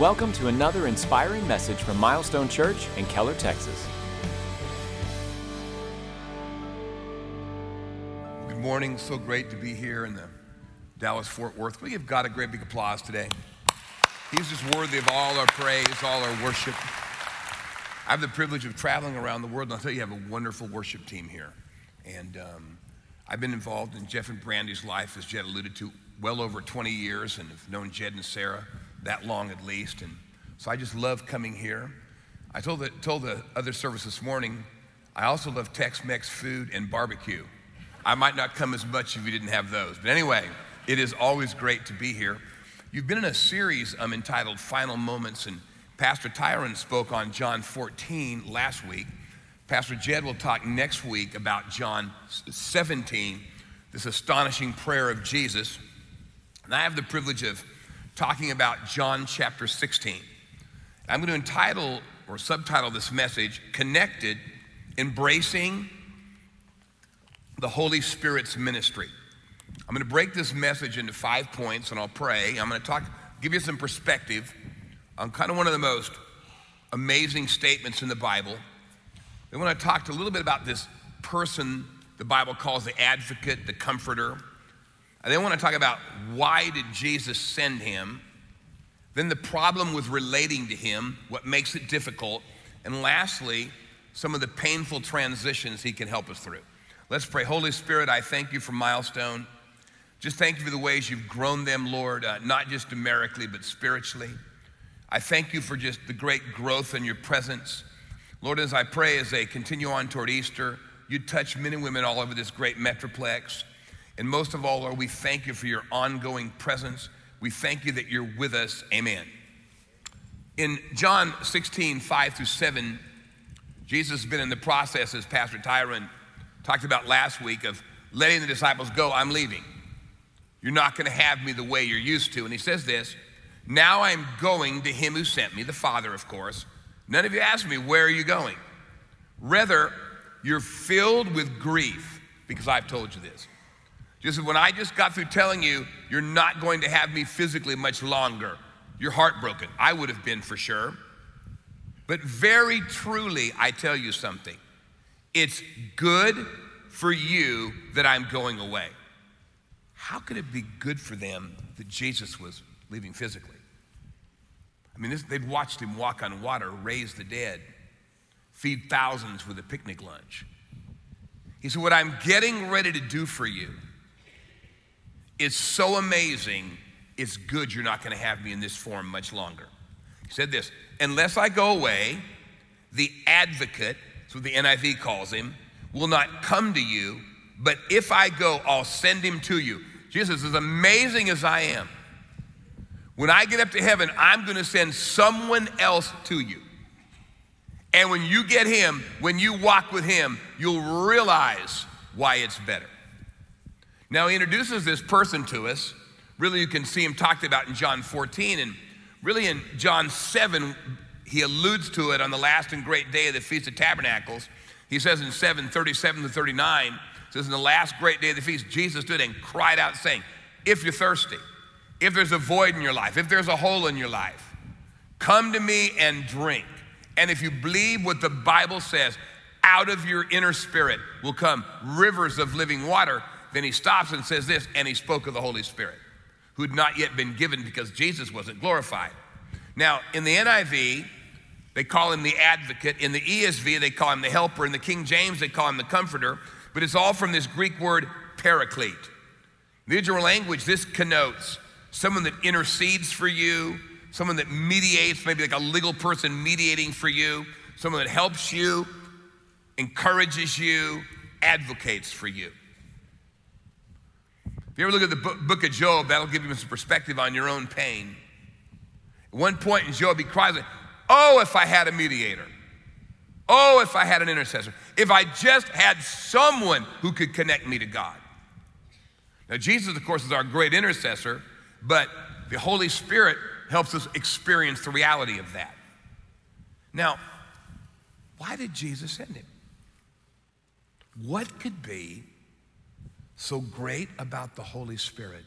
Welcome to another inspiring message from Milestone Church in Keller, Texas. Good morning. So great to be here in the Dallas Fort Worth. We give God a great big applause today? He's just worthy of all our praise, all our worship. I have the privilege of traveling around the world, and I'll tell you, you have a wonderful worship team here. And um, I've been involved in Jeff and Brandy's life, as Jed alluded to, well over 20 years, and have known Jed and Sarah that long at least. And so I just love coming here. I told the, told the other service this morning, I also love Tex Mex food and barbecue. I might not come as much if you didn't have those. But anyway, it is always great to be here. You've been in a series um, entitled Final Moments, and Pastor Tyron spoke on John 14 last week. Pastor Jed will talk next week about John 17, this astonishing prayer of Jesus. And I have the privilege of talking about John chapter 16. I'm going to entitle or subtitle this message Connected Embracing the Holy Spirit's Ministry. I'm going to break this message into five points and I'll pray. I'm going to talk, give you some perspective on kind of one of the most amazing statements in the Bible. I want to talk a little bit about this person the Bible calls the advocate, the comforter. I then want to talk about why did Jesus send him? Then the problem with relating to him, what makes it difficult, and lastly, some of the painful transitions he can help us through. Let's pray. Holy Spirit, I thank you for Milestone. Just thank you for the ways you've grown them, Lord, uh, not just numerically, but spiritually. I thank you for just the great growth in your presence. Lord, as I pray as they continue on toward Easter, you touch men and women all over this great metroplex. And most of all, Lord, we thank you for your ongoing presence. We thank you that you're with us. Amen. In John 16, 5 through 7, Jesus has been in the process, as Pastor Tyron talked about last week, of letting the disciples go. I'm leaving. You're not going to have me the way you're used to. And he says this Now I'm going to him who sent me, the Father, of course. None of you asked me, Where are you going? Rather, you're filled with grief because I've told you this. Just when I just got through telling you, you're not going to have me physically much longer, you're heartbroken. I would have been for sure. But very truly, I tell you something. It's good for you that I'm going away. How could it be good for them that Jesus was leaving physically? I mean, this, they'd watched him walk on water, raise the dead, feed thousands with a picnic lunch. He said, What I'm getting ready to do for you is so amazing, it's good you're not going to have me in this form much longer. He said this Unless I go away, the advocate, that's what the NIV calls him, will not come to you, but if I go, I'll send him to you. Jesus, as amazing as I am, when I get up to heaven, I'm going to send someone else to you. And when you get him, when you walk with him, you'll realize why it's better. Now, he introduces this person to us. Really, you can see him talked about in John 14. And really, in John 7, he alludes to it on the last and great day of the Feast of Tabernacles. He says in 7 37 to 39, says, In the last great day of the feast, Jesus stood and cried out, saying, If you're thirsty, if there's a void in your life, if there's a hole in your life, come to me and drink. And if you believe what the Bible says, out of your inner spirit will come rivers of living water. Then he stops and says this, and he spoke of the Holy Spirit, who had not yet been given because Jesus wasn't glorified. Now, in the NIV, they call him the advocate. In the ESV, they call him the helper. In the King James, they call him the comforter. But it's all from this Greek word paraclete. In the original language, this connotes someone that intercedes for you, someone that mediates, maybe like a legal person mediating for you, someone that helps you, encourages you, advocates for you. If you ever look at the book of Job, that'll give you some perspective on your own pain. At one point in Job, he cries, Oh, if I had a mediator. Oh, if I had an intercessor. If I just had someone who could connect me to God. Now, Jesus, of course, is our great intercessor, but the Holy Spirit helps us experience the reality of that. Now, why did Jesus send him? What could be so great about the Holy Spirit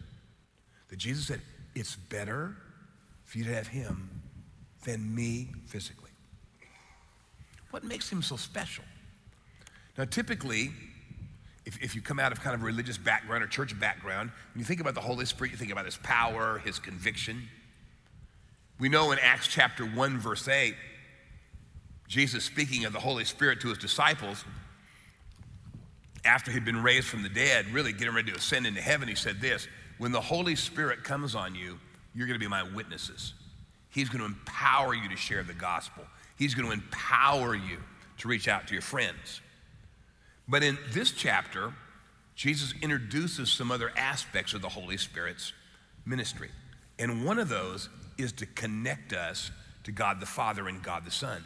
that Jesus said, it's better for you to have him than me physically. What makes him so special? Now, typically, if, if you come out of kind of religious background or church background, when you think about the Holy Spirit, you think about his power, his conviction. We know in Acts chapter 1, verse 8, Jesus speaking of the Holy Spirit to his disciples, after he'd been raised from the dead, really getting ready to ascend into heaven, he said this When the Holy Spirit comes on you, you're going to be my witnesses. He's going to empower you to share the gospel, He's going to empower you to reach out to your friends. But in this chapter, Jesus introduces some other aspects of the Holy Spirit's ministry. And one of those is to connect us to God the Father and God the Son.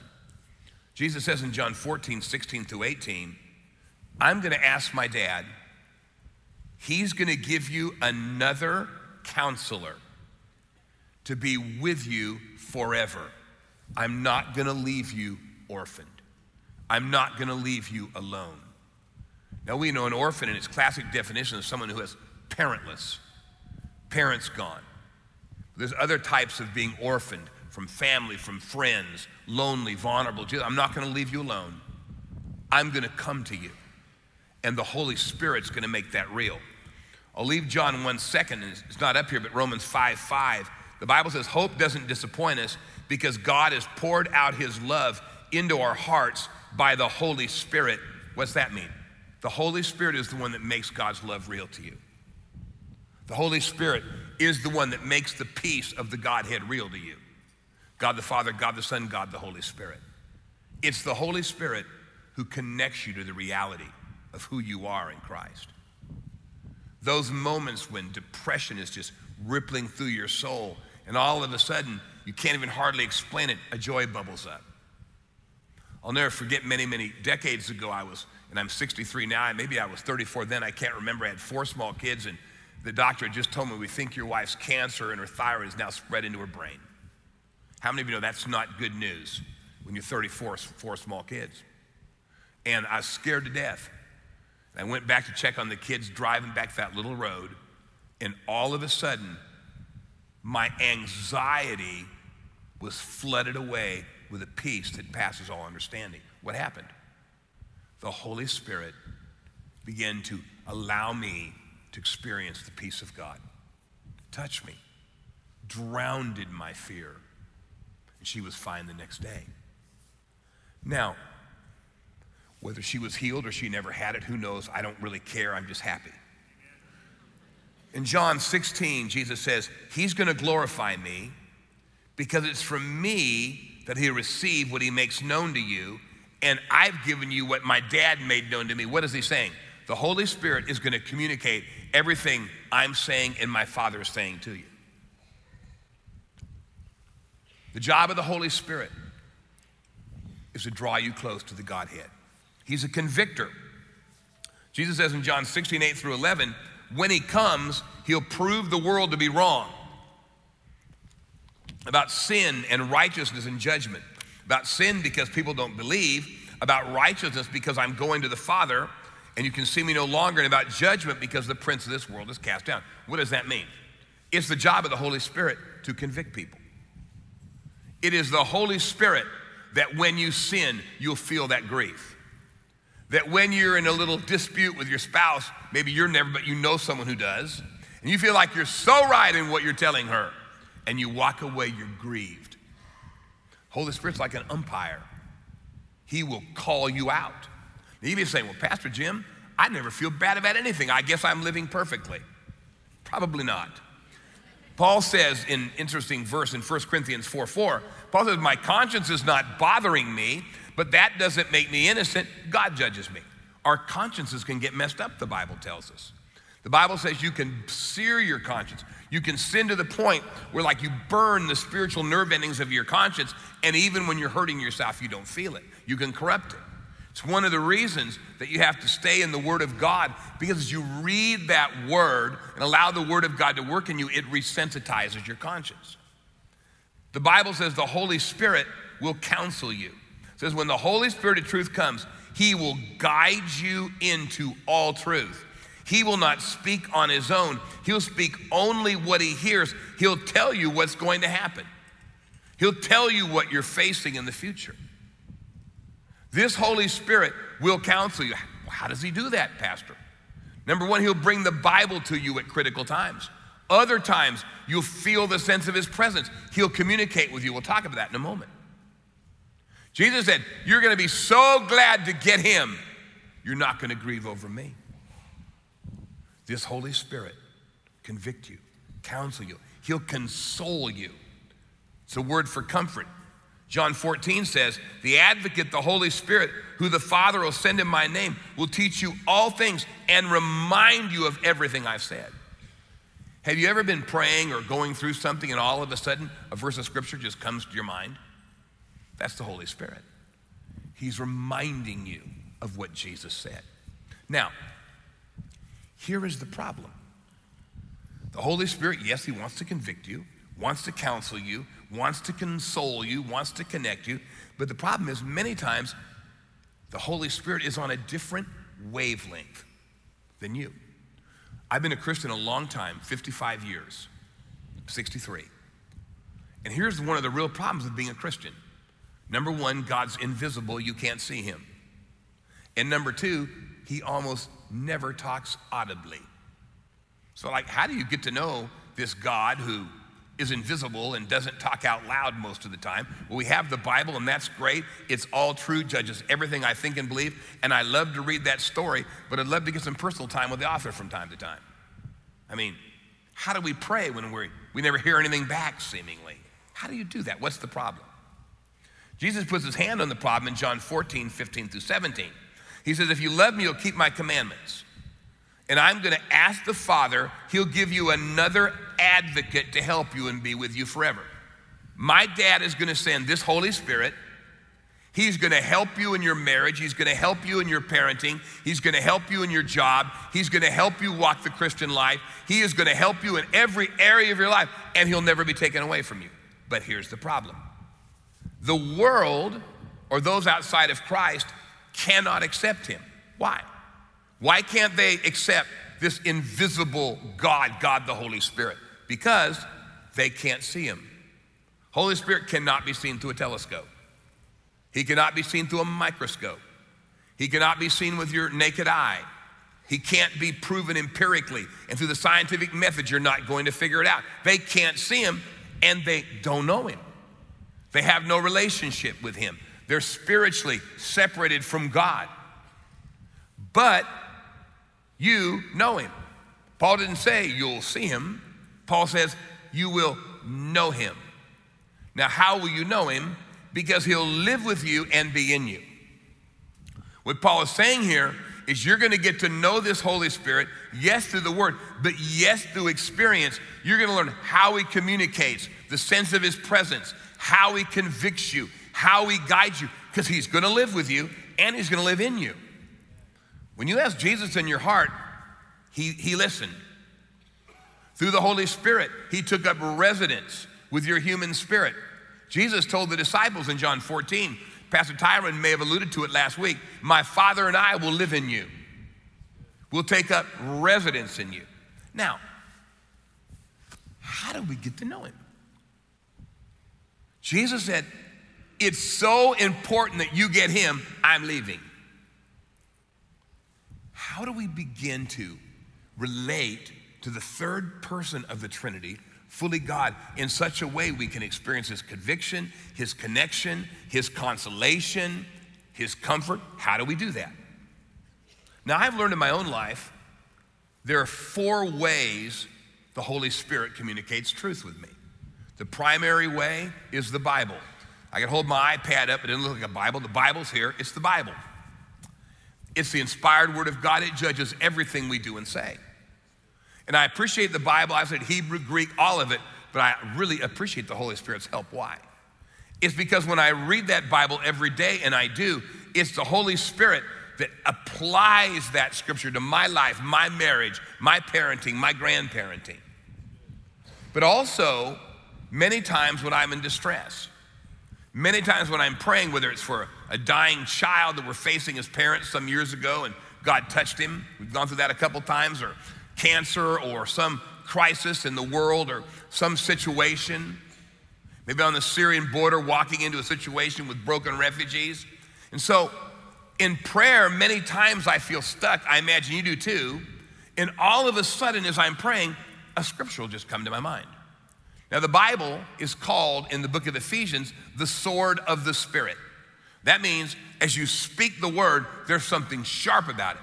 Jesus says in John 14, 16 through 18, I'm going to ask my dad, he's going to give you another counselor to be with you forever. I'm not going to leave you orphaned. I'm not going to leave you alone. Now, we know an orphan in its classic definition is someone who is parentless, parents gone. There's other types of being orphaned from family, from friends, lonely, vulnerable. I'm not going to leave you alone. I'm going to come to you. And the Holy Spirit's going to make that real. I'll leave John one second, it's not up here, but Romans 5 5. The Bible says, Hope doesn't disappoint us because God has poured out his love into our hearts by the Holy Spirit. What's that mean? The Holy Spirit is the one that makes God's love real to you. The Holy Spirit is the one that makes the peace of the Godhead real to you God the Father, God the Son, God the Holy Spirit. It's the Holy Spirit who connects you to the reality of who you are in Christ. Those moments when depression is just rippling through your soul, and all of a sudden you can't even hardly explain it, a joy bubbles up. I'll never forget many, many decades ago, I was and I'm 63 now. Maybe I was 34 then. I can't remember. I had four small kids, and the doctor had just told me, We think your wife's cancer and her thyroid is now spread into her brain. How many of you know that's not good news when you're 34, four small kids? And I was scared to death. I went back to check on the kids driving back that little road, and all of a sudden, my anxiety was flooded away with a peace that passes all understanding. What happened? the Holy Spirit began to allow me to experience the peace of God. Touch me, drowned in my fear. And she was fine the next day. Now, whether she was healed or she never had it, who knows? I don't really care. I'm just happy. In John 16, Jesus says, He's going to glorify me because it's from me that He'll receive what He makes known to you and I've given you what my dad made known to me. What is he saying? The Holy Spirit is going to communicate everything I'm saying and my Father is saying to you. The job of the Holy Spirit is to draw you close to the Godhead. He's a convictor. Jesus says in John 16, 8 through 11, when he comes, he'll prove the world to be wrong about sin and righteousness and judgment about sin because people don't believe, about righteousness because I'm going to the Father and you can see me no longer, and about judgment because the prince of this world is cast down. What does that mean? It's the job of the Holy Spirit to convict people. It is the Holy Spirit that when you sin, you'll feel that grief. That when you're in a little dispute with your spouse, maybe you're never, but you know someone who does, and you feel like you're so right in what you're telling her, and you walk away, you're grieved. Holy Spirit's like an umpire. He will call you out. You may say, well, Pastor Jim, I never feel bad about anything. I guess I'm living perfectly. Probably not. Paul says in interesting verse in 1 Corinthians 4 4, Paul says, My conscience is not bothering me, but that doesn't make me innocent. God judges me. Our consciences can get messed up, the Bible tells us. The Bible says you can sear your conscience. You can sin to the point where, like, you burn the spiritual nerve endings of your conscience, and even when you're hurting yourself, you don't feel it. You can corrupt it. It's one of the reasons that you have to stay in the Word of God because as you read that Word and allow the Word of God to work in you, it resensitizes your conscience. The Bible says the Holy Spirit will counsel you. Says, when the Holy Spirit of truth comes, He will guide you into all truth. He will not speak on his own. He'll speak only what he hears. He'll tell you what's going to happen. He'll tell you what you're facing in the future. This Holy Spirit will counsel you. How does He do that, Pastor? Number one, He'll bring the Bible to you at critical times. Other times, you'll feel the sense of His presence. He'll communicate with you. We'll talk about that in a moment. Jesus said, You're going to be so glad to get Him, you're not going to grieve over me. This Holy Spirit convict you, counsel you, He'll console you. It's a word for comfort. John 14 says, The advocate, the Holy Spirit, who the Father will send in my name, will teach you all things and remind you of everything I've said. Have you ever been praying or going through something and all of a sudden a verse of scripture just comes to your mind? That's the Holy Spirit. He's reminding you of what Jesus said. Now, here is the problem the Holy Spirit, yes, He wants to convict you, wants to counsel you, wants to console you, wants to connect you. But the problem is, many times, the Holy Spirit is on a different wavelength than you. I've been a Christian a long time 55 years, 63. And here's one of the real problems with being a Christian number one, God's invisible, you can't see him. And number two, he almost never talks audibly. So, like, how do you get to know this God who is invisible and doesn't talk out loud most of the time. Well, we have the Bible, and that's great. It's all true, judges everything I think and believe. And I love to read that story, but I'd love to get some personal time with the author from time to time. I mean, how do we pray when we we never hear anything back, seemingly? How do you do that? What's the problem? Jesus puts his hand on the problem in John 14, 15 through 17. He says, If you love me, you'll keep my commandments and I'm going to ask the Father, He'll give you another advocate to help you and be with you forever. My dad is going to send this Holy Spirit. He's going to help you in your marriage. He's going to help you in your parenting. He's going to help you in your job. He's going to help you walk the Christian life. He is going to help you in every area of your life, and He'll never be taken away from you. But here's the problem the world or those outside of Christ cannot accept Him. Why? Why can't they accept this invisible God, God the Holy Spirit? Because they can't see him. Holy Spirit cannot be seen through a telescope. He cannot be seen through a microscope. He cannot be seen with your naked eye. He can't be proven empirically. And through the scientific method, you're not going to figure it out. They can't see him and they don't know him. They have no relationship with him. They're spiritually separated from God. But you know him. Paul didn't say you'll see him. Paul says you will know him. Now, how will you know him? Because he'll live with you and be in you. What Paul is saying here is you're going to get to know this Holy Spirit, yes, through the Word, but yes, through experience. You're going to learn how He communicates, the sense of His presence, how He convicts you, how He guides you, because He's going to live with you and He's going to live in you. When you ask Jesus in your heart, he, he listened. Through the Holy Spirit, he took up residence with your human spirit. Jesus told the disciples in John 14, Pastor Tyron may have alluded to it last week, my Father and I will live in you. We'll take up residence in you. Now, how do we get to know him? Jesus said, It's so important that you get him, I'm leaving how do we begin to relate to the third person of the Trinity, fully God, in such a way we can experience His conviction, His connection, His consolation, His comfort? How do we do that? Now, I've learned in my own life there are four ways the Holy Spirit communicates truth with me. The primary way is the Bible. I can hold my iPad up, it doesn't look like a Bible. The Bible's here, it's the Bible. It's the inspired word of God. It judges everything we do and say. And I appreciate the Bible. I've said Hebrew, Greek, all of it, but I really appreciate the Holy Spirit's help. Why? It's because when I read that Bible every day, and I do, it's the Holy Spirit that applies that scripture to my life, my marriage, my parenting, my grandparenting. But also, many times when I'm in distress, Many times when I'm praying, whether it's for a dying child that we're facing as parents some years ago and God touched him, we've gone through that a couple times, or cancer or some crisis in the world or some situation. maybe on the Syrian border, walking into a situation with broken refugees. And so, in prayer, many times I feel stuck. I imagine you do too. And all of a sudden, as I'm praying, a scripture will just come to my mind. Now, the Bible is called in the book of Ephesians the sword of the Spirit. That means as you speak the word, there's something sharp about it.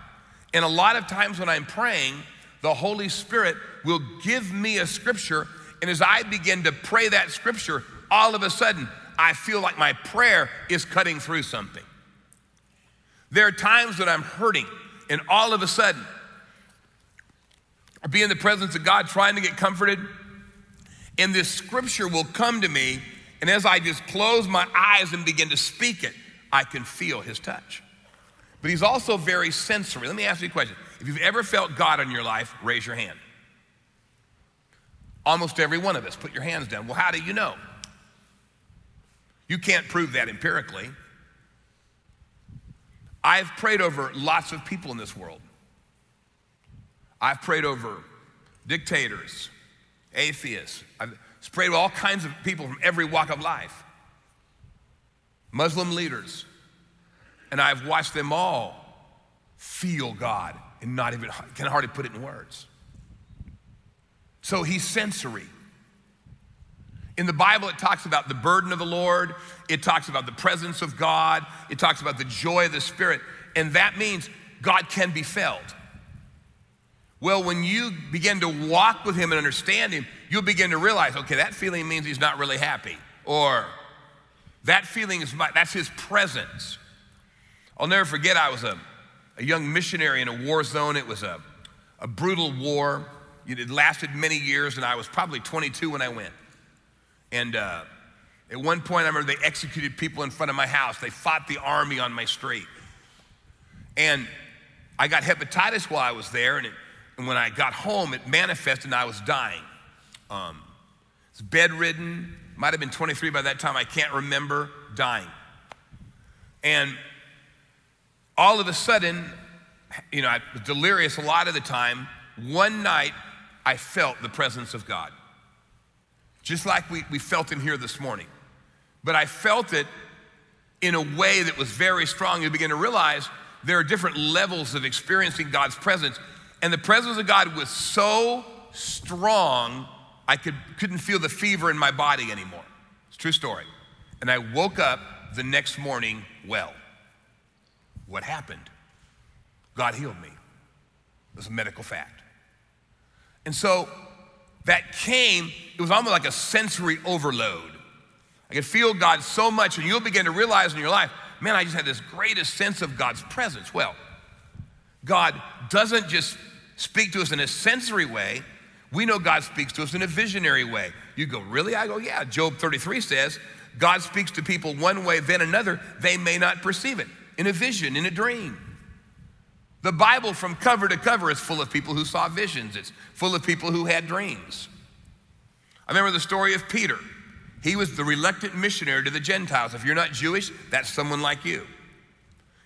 And a lot of times when I'm praying, the Holy Spirit will give me a scripture. And as I begin to pray that scripture, all of a sudden, I feel like my prayer is cutting through something. There are times that I'm hurting, and all of a sudden, I'll be in the presence of God trying to get comforted, and this scripture will come to me. And as I just close my eyes and begin to speak it, I can feel his touch. But he's also very sensory. Let me ask you a question. If you've ever felt God in your life, raise your hand. Almost every one of us, put your hands down. Well, how do you know? You can't prove that empirically. I've prayed over lots of people in this world. I've prayed over dictators, atheists. I've sprayed with all kinds of people from every walk of life, Muslim leaders. And I've watched them all feel God and not even, can hardly put it in words. So he's sensory. In the Bible, it talks about the burden of the Lord, it talks about the presence of God, it talks about the joy of the Spirit, and that means God can be felt. Well, when you begin to walk with Him and understand Him, you'll begin to realize okay, that feeling means He's not really happy, or that feeling is my, that's His presence. I'll never forget, I was a, a young missionary in a war zone. It was a, a brutal war. It lasted many years, and I was probably 22 when I went. And uh, at one point, I remember they executed people in front of my house. They fought the army on my street. And I got hepatitis while I was there, and, it, and when I got home, it manifested and I was dying. Um, it's bedridden, might have been 23 by that time, I can't remember, dying. And all of a sudden, you know, I was delirious a lot of the time. One night, I felt the presence of God just like we, we felt in here this morning. But I felt it in a way that was very strong. You begin to realize there are different levels of experiencing God's presence. And the presence of God was so strong, I could, couldn't feel the fever in my body anymore. It's true story. And I woke up the next morning well. What happened? God healed me. It was a medical fact. And so that came, it was almost like a sensory overload. I could feel God so much, and you'll begin to realize in your life, man, I just had this greatest sense of God's presence. Well, God doesn't just speak to us in a sensory way, we know God speaks to us in a visionary way. You go, really? I go, yeah. Job 33 says, God speaks to people one way, then another, they may not perceive it. In a vision, in a dream. The Bible, from cover to cover, is full of people who saw visions, it's full of people who had dreams. I remember the story of Peter. He was the reluctant missionary to the Gentiles. If you're not Jewish, that's someone like you.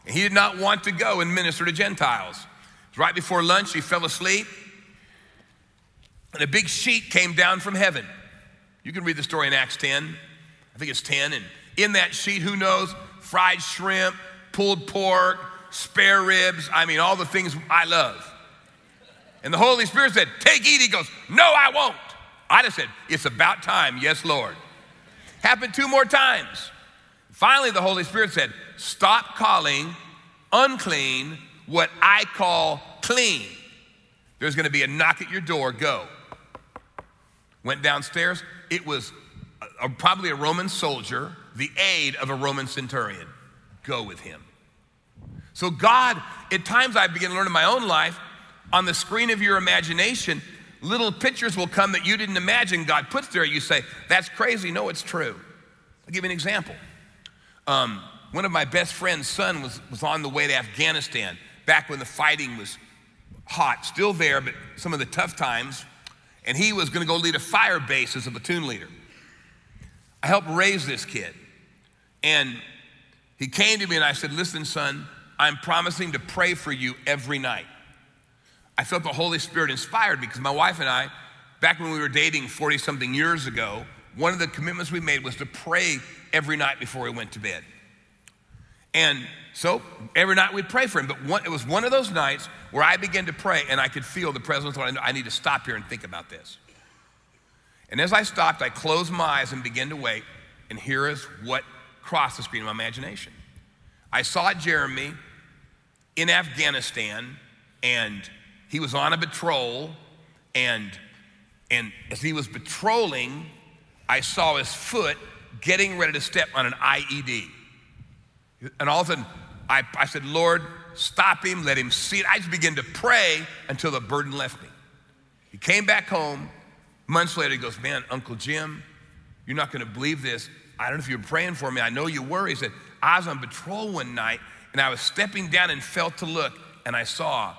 And he did not want to go and minister to Gentiles. Right before lunch, he fell asleep, and a big sheet came down from heaven. You can read the story in Acts 10. I think it's 10. And in that sheet, who knows? Fried shrimp, pulled pork, spare ribs, I mean, all the things I love. And the Holy Spirit said, Take, eat. He goes, No, I won't. I just said, It's about time. Yes, Lord. Happened two more times. Finally, the Holy Spirit said, Stop calling unclean what I call clean. There's going to be a knock at your door. Go. Went downstairs. It was a, a, probably a Roman soldier, the aide of a Roman centurion. Go with him. So, God, at times I begin to learn in my own life, on the screen of your imagination, little pictures will come that you didn't imagine God puts there. You say, That's crazy. No, it's true. I'll give you an example. Um, one of my best friend's son was, was on the way to Afghanistan back when the fighting was hot, still there, but some of the tough times. And he was going to go lead a fire base as a platoon leader. I helped raise this kid. And he came to me and I said, Listen, son, I'm promising to pray for you every night. I felt the Holy Spirit inspired because my wife and I, back when we were dating 40 something years ago, one of the commitments we made was to pray every night before we went to bed. And so every night we'd pray for him. But one, it was one of those nights where I began to pray and I could feel the presence of I need to stop here and think about this. And as I stopped, I closed my eyes and began to wait. And here is what crossed the screen of my imagination. I saw Jeremy in Afghanistan, and he was on a patrol. And, and as he was patrolling, I saw his foot getting ready to step on an IED. And all of a sudden, I, I said, Lord, stop him, let him see it. I just began to pray until the burden left me. He came back home. Months later, he goes, Man, Uncle Jim, you're not going to believe this. I don't know if you're praying for me. I know you were. He said, I was on patrol one night and I was stepping down and felt to look and I saw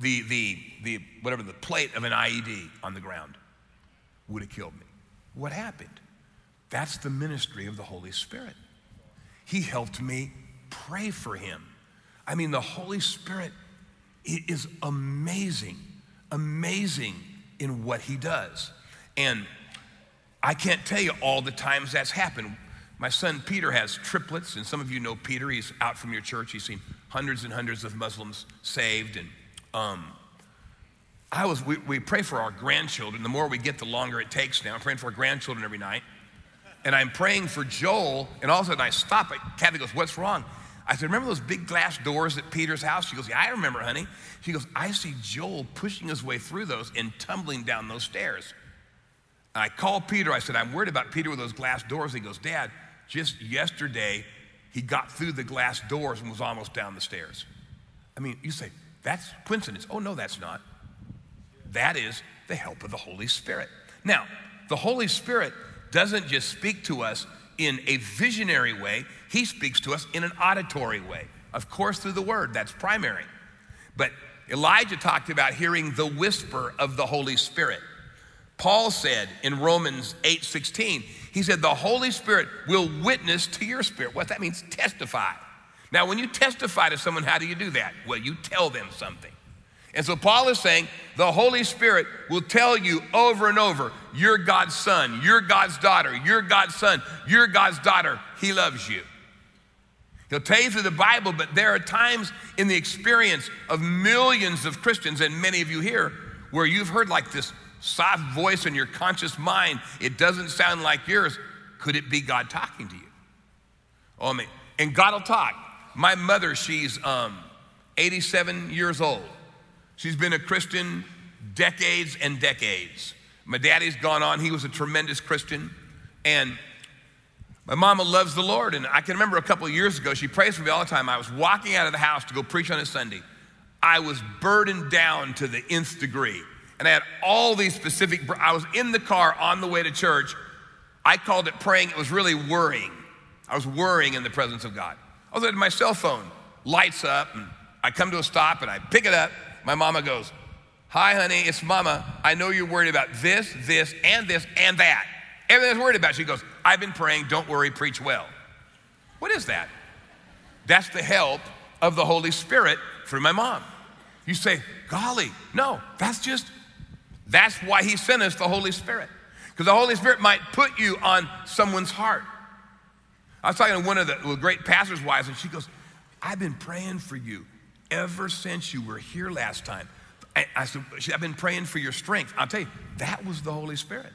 the, the, the, whatever, the plate of an IED on the ground. Would have killed me. What happened? That's the ministry of the Holy Spirit. He helped me pray for him. I mean, the Holy Spirit is amazing, amazing in what he does. And I can't tell you all the times that's happened. My son Peter has triplets, and some of you know Peter. He's out from your church. He's seen hundreds and hundreds of Muslims saved. And um, I was, we, we pray for our grandchildren. The more we get, the longer it takes now. I'm praying for our grandchildren every night. And I'm praying for Joel, and all of a sudden I stop. It. Kathy goes, What's wrong? I said, Remember those big glass doors at Peter's house? She goes, Yeah, I remember, honey. She goes, I see Joel pushing his way through those and tumbling down those stairs. And I called Peter. I said, I'm worried about Peter with those glass doors. He goes, Dad, just yesterday, he got through the glass doors and was almost down the stairs. I mean, you say, That's coincidence. Oh, no, that's not. That is the help of the Holy Spirit. Now, the Holy Spirit doesn't just speak to us in a visionary way, he speaks to us in an auditory way. Of course, through the word, that's primary. But Elijah talked about hearing the whisper of the Holy Spirit. Paul said in Romans 8 16, he said, The Holy Spirit will witness to your spirit. What that means, testify. Now, when you testify to someone, how do you do that? Well, you tell them something. And so Paul is saying the Holy Spirit will tell you over and over, you're God's son, you're God's daughter, you're God's son, you're God's daughter. He loves you. He'll tell you through the Bible, but there are times in the experience of millions of Christians, and many of you here, where you've heard like this soft voice in your conscious mind. It doesn't sound like yours. Could it be God talking to you? Oh, man. And God will talk. My mother, she's um, 87 years old. She's been a Christian decades and decades. My daddy's gone on, he was a tremendous Christian. And my mama loves the Lord. And I can remember a couple years ago, she prays for me all the time. I was walking out of the house to go preach on a Sunday. I was burdened down to the nth degree. And I had all these specific, I was in the car on the way to church. I called it praying. It was really worrying. I was worrying in the presence of God. I was at my cell phone, lights up, and I come to a stop and I pick it up my mama goes, Hi, honey, it's mama. I know you're worried about this, this, and this, and that. Everything worried about. She goes, I've been praying, don't worry, preach well. What is that? That's the help of the Holy Spirit through my mom. You say, golly, no, that's just, that's why he sent us the Holy Spirit. Because the Holy Spirit might put you on someone's heart. I was talking to one of the great pastors' wives, and she goes, I've been praying for you ever since you were here last time. I, I said, I've been praying for your strength. I'll tell you, that was the Holy Spirit.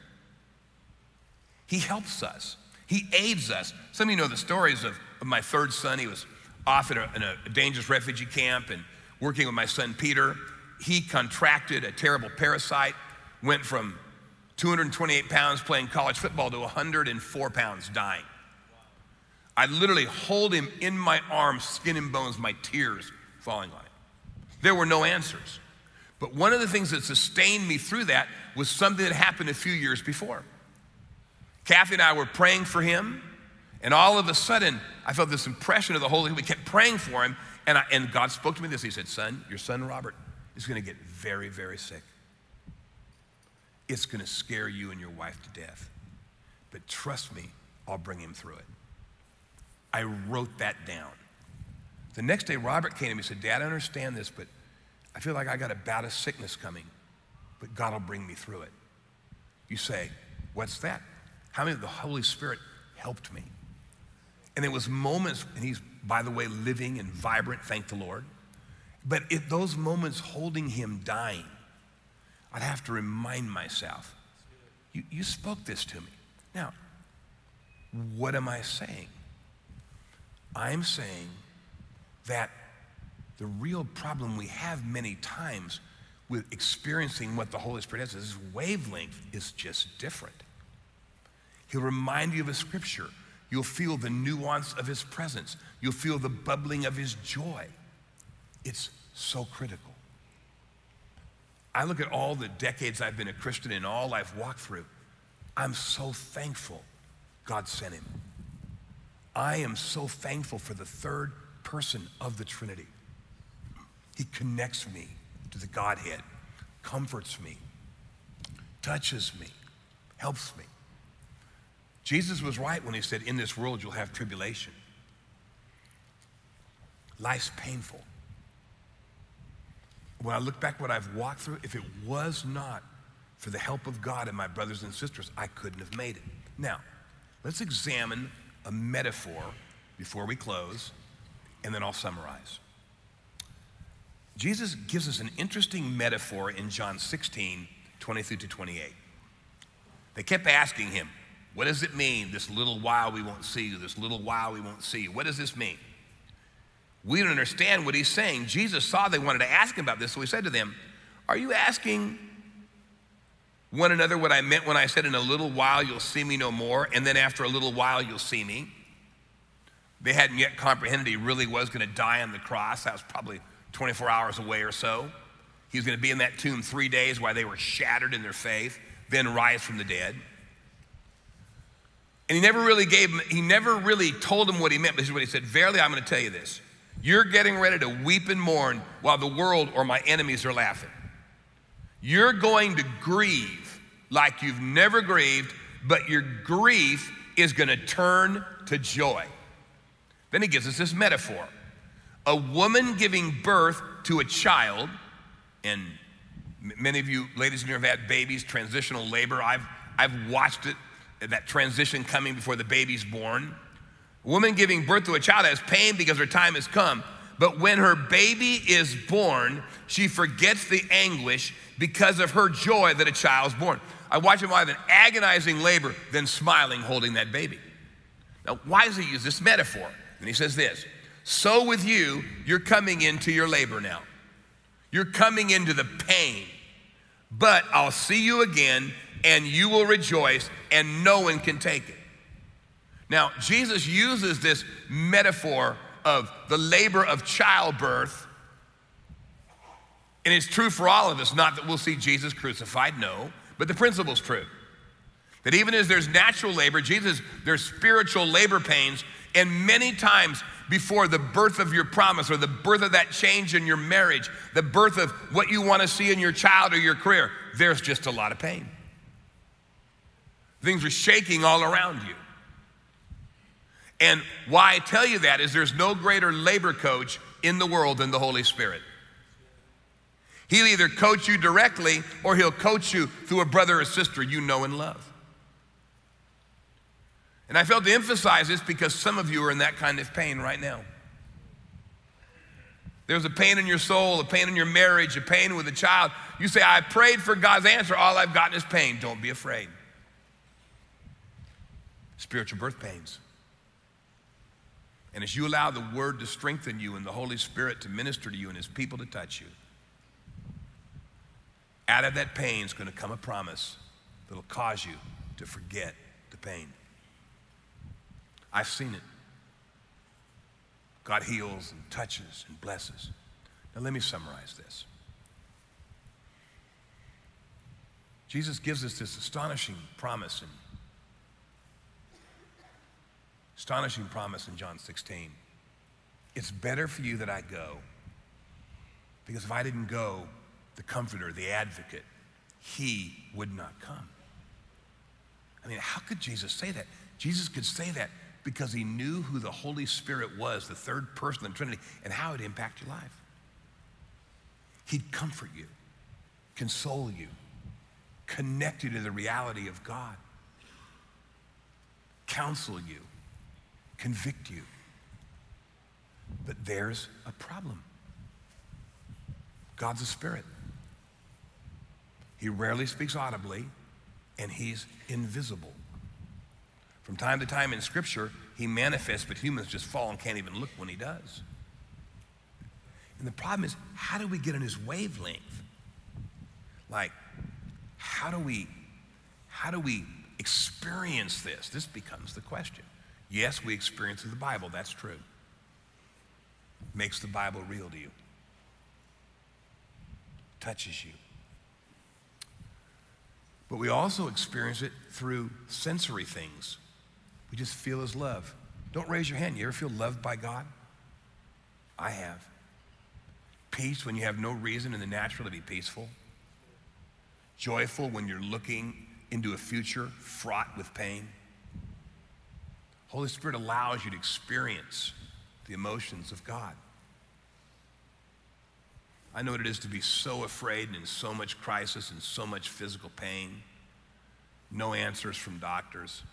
He helps us, He aids us. Some of you know the stories of, of my third son. He was off in a, in a dangerous refugee camp and working with my son Peter. He contracted a terrible parasite, went from 228 pounds playing college football to 104 pounds dying. I literally hold him in my arms, skin and bones, my tears falling on it. There were no answers. But one of the things that sustained me through that was something that happened a few years before. Kathy and I were praying for him, and all of a sudden, I felt this impression of the Holy We kept praying for him, and, I, and God spoke to me this. He said, Son, your son Robert is going to get very, very sick. It's going to scare you and your wife to death. But trust me, I'll bring him through it. I wrote that down. The next day, Robert came to me and said, Dad, I understand this, but I feel like I got a bout of sickness coming, but God will bring me through it. You say, What's that? How many of the Holy Spirit helped me? And it was moments, and he's, by the way, living and vibrant, thank the Lord. But it, those moments holding him dying, I'd have to remind myself, you, you spoke this to me. Now, what am I saying? I'm saying that the real problem we have many times with experiencing what the Holy Spirit has is wavelength is just different. He'll remind you of a scripture. You'll feel the nuance of his presence. You'll feel the bubbling of his joy. It's so critical. I look at all the decades I've been a Christian and all I've walked through. I'm so thankful God sent him. I am so thankful for the third person of the Trinity. He connects me to the Godhead, comforts me, touches me, helps me. Jesus was right when he said, In this world you'll have tribulation. Life's painful. When I look back what I've walked through, if it was not for the help of God and my brothers and sisters, I couldn't have made it. Now, let's examine a metaphor before we close, and then I'll summarize. Jesus gives us an interesting metaphor in John 16, 23 to 28. They kept asking him, What does it mean, this little while we won't see you, this little while we won't see you? What does this mean? We don't understand what he's saying. Jesus saw they wanted to ask him about this, so he said to them, Are you asking one another what I meant when I said, In a little while you'll see me no more, and then after a little while you'll see me? They hadn't yet comprehended he really was going to die on the cross. That was probably 24 hours away or so. He was going to be in that tomb three days while they were shattered in their faith, then rise from the dead. And he never really gave him, he never really told him what he meant, but this is what he said Verily, I'm going to tell you this. You're getting ready to weep and mourn while the world or my enemies are laughing. You're going to grieve like you've never grieved, but your grief is going to turn to joy. Then he gives us this metaphor a woman giving birth to a child, and many of you ladies in here have had babies, transitional labor. I've, I've watched it, that transition coming before the baby's born. A woman giving birth to a child has pain because her time has come. But when her baby is born, she forgets the anguish because of her joy that a child's born. I watch him have an agonizing labor, then smiling, holding that baby. Now, why does he use this metaphor? And he says this So with you, you're coming into your labor now. You're coming into the pain. But I'll see you again, and you will rejoice, and no one can take it. Now, Jesus uses this metaphor of the labor of childbirth, and it's true for all of us, not that we'll see Jesus crucified, no, but the principle's true. That even as there's natural labor, Jesus, there's spiritual labor pains, and many times before the birth of your promise or the birth of that change in your marriage, the birth of what you want to see in your child or your career, there's just a lot of pain. Things are shaking all around you. And why I tell you that is there's no greater labor coach in the world than the Holy Spirit. He'll either coach you directly or he'll coach you through a brother or sister you know and love. And I felt to emphasize this because some of you are in that kind of pain right now. There's a pain in your soul, a pain in your marriage, a pain with a child. You say, I prayed for God's answer. All I've gotten is pain. Don't be afraid. Spiritual birth pains. And as you allow the word to strengthen you and the Holy Spirit to minister to you and his people to touch you, out of that pain is going to come a promise that'll cause you to forget the pain. I've seen it. God heals and touches and blesses. Now, let me summarize this. Jesus gives us this astonishing promise and Astonishing promise in John 16. It's better for you that I go. Because if I didn't go, the comforter, the advocate, he would not come. I mean, how could Jesus say that? Jesus could say that because he knew who the Holy Spirit was, the third person of the Trinity, and how it impacted your life. He'd comfort you, console you, connect you to the reality of God. counsel you, convict you. But there's a problem. God's a spirit. He rarely speaks audibly, and he's invisible. From time to time in Scripture, he manifests, but humans just fall and can't even look when he does. And the problem is, how do we get on his wavelength? Like, how do we, how do we experience this? This becomes the question. Yes, we experience the Bible, that's true. Makes the Bible real to you. Touches you. But we also experience it through sensory things. We just feel his love. Don't raise your hand. You ever feel loved by God? I have. Peace when you have no reason in the natural to be peaceful. Joyful when you're looking into a future fraught with pain. Holy Spirit allows you to experience the emotions of God. I know what it is to be so afraid and in so much crisis and so much physical pain. No answers from doctors.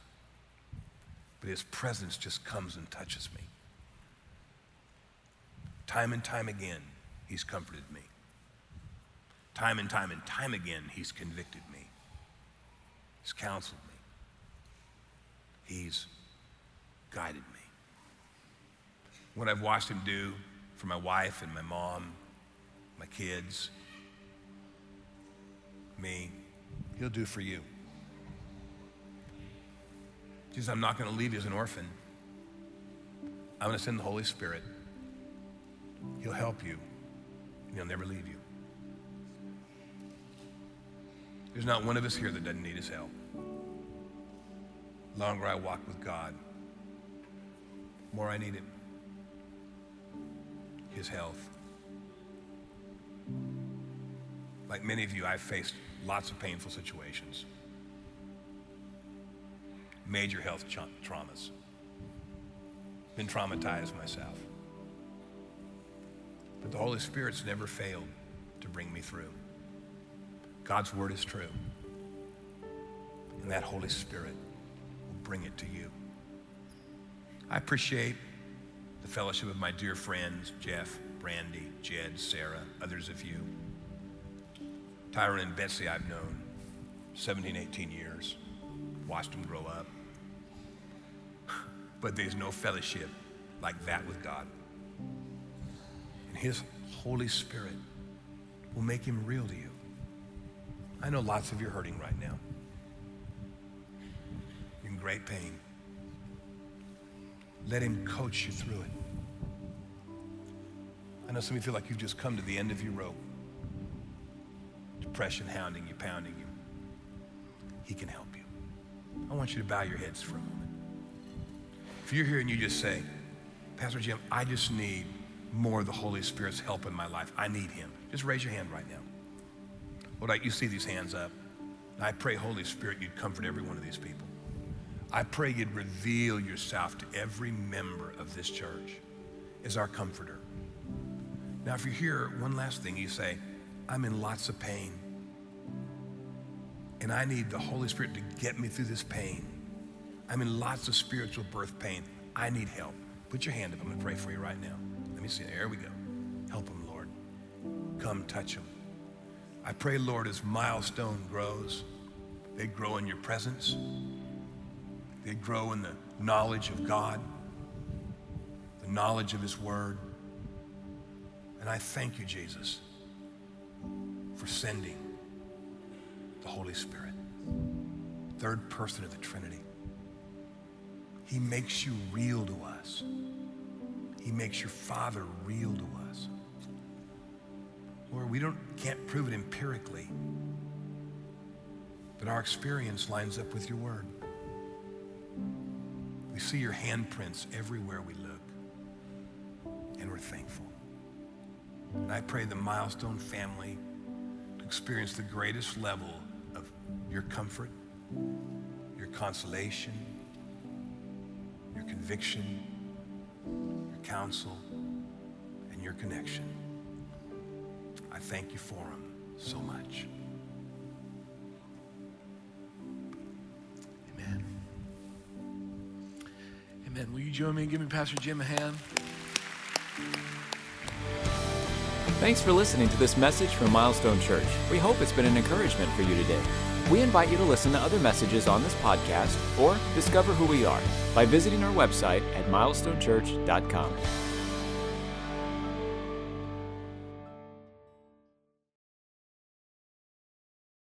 But his presence just comes and touches me. Time and time again, he's comforted me. Time and time and time again, he's convicted me. He's counseled me. He's guided me. What I've watched him do for my wife and my mom, my kids, me, he'll do for you. Jesus, I'm not going to leave you as an orphan. I'm going to send the Holy Spirit. He'll help you, and he'll never leave you. There's not one of us here that doesn't need his help. The longer I walk with God, more I need him. His health. Like many of you, I've faced lots of painful situations, major health tra- traumas, been traumatized myself. But the Holy Spirit's never failed to bring me through. God's word is true. And that Holy Spirit will bring it to you. I appreciate the fellowship of my dear friends, Jeff, Brandy, Jed, Sarah, others of you. Tyron and Betsy I've known 17, 18 years, watched them grow up. But there's no fellowship like that with God. And His Holy Spirit will make Him real to you. I know lots of you are hurting right now. In great pain. Let Him coach you through it. I know some of you feel like you've just come to the end of your rope. Depression hounding you, pounding you. He can help you. I want you to bow your heads for a moment. If you're here and you just say, Pastor Jim, I just need more of the Holy Spirit's help in my life. I need Him. Just raise your hand right now. Lord, you see these hands up. I pray, Holy Spirit, you'd comfort every one of these people. I pray you'd reveal yourself to every member of this church as our comforter. Now, if you're here, one last thing, you say, I'm in lots of pain. And I need the Holy Spirit to get me through this pain. I'm in lots of spiritual birth pain. I need help. Put your hand up. I'm going to pray for you right now. Let me see. There we go. Help them, Lord. Come touch them. I pray, Lord, as Milestone grows, they grow in your presence. They grow in the knowledge of God, the knowledge of His Word. And I thank you, Jesus, for sending the Holy Spirit, third person of the Trinity. He makes you real to us. He makes your Father real to us. Lord, we don't, can't prove it empirically, but our experience lines up with your word. We see your handprints everywhere we look, and we're thankful. And I pray the milestone family experience the greatest level of your comfort, your consolation, conviction, your counsel, and your connection. I thank you for them so much. Amen. Amen. Will you join me and give me Pastor Jim a hand? Thanks for listening to this message from Milestone Church. We hope it's been an encouragement for you today. We invite you to listen to other messages on this podcast or discover who we are by visiting our website at milestonechurch.com.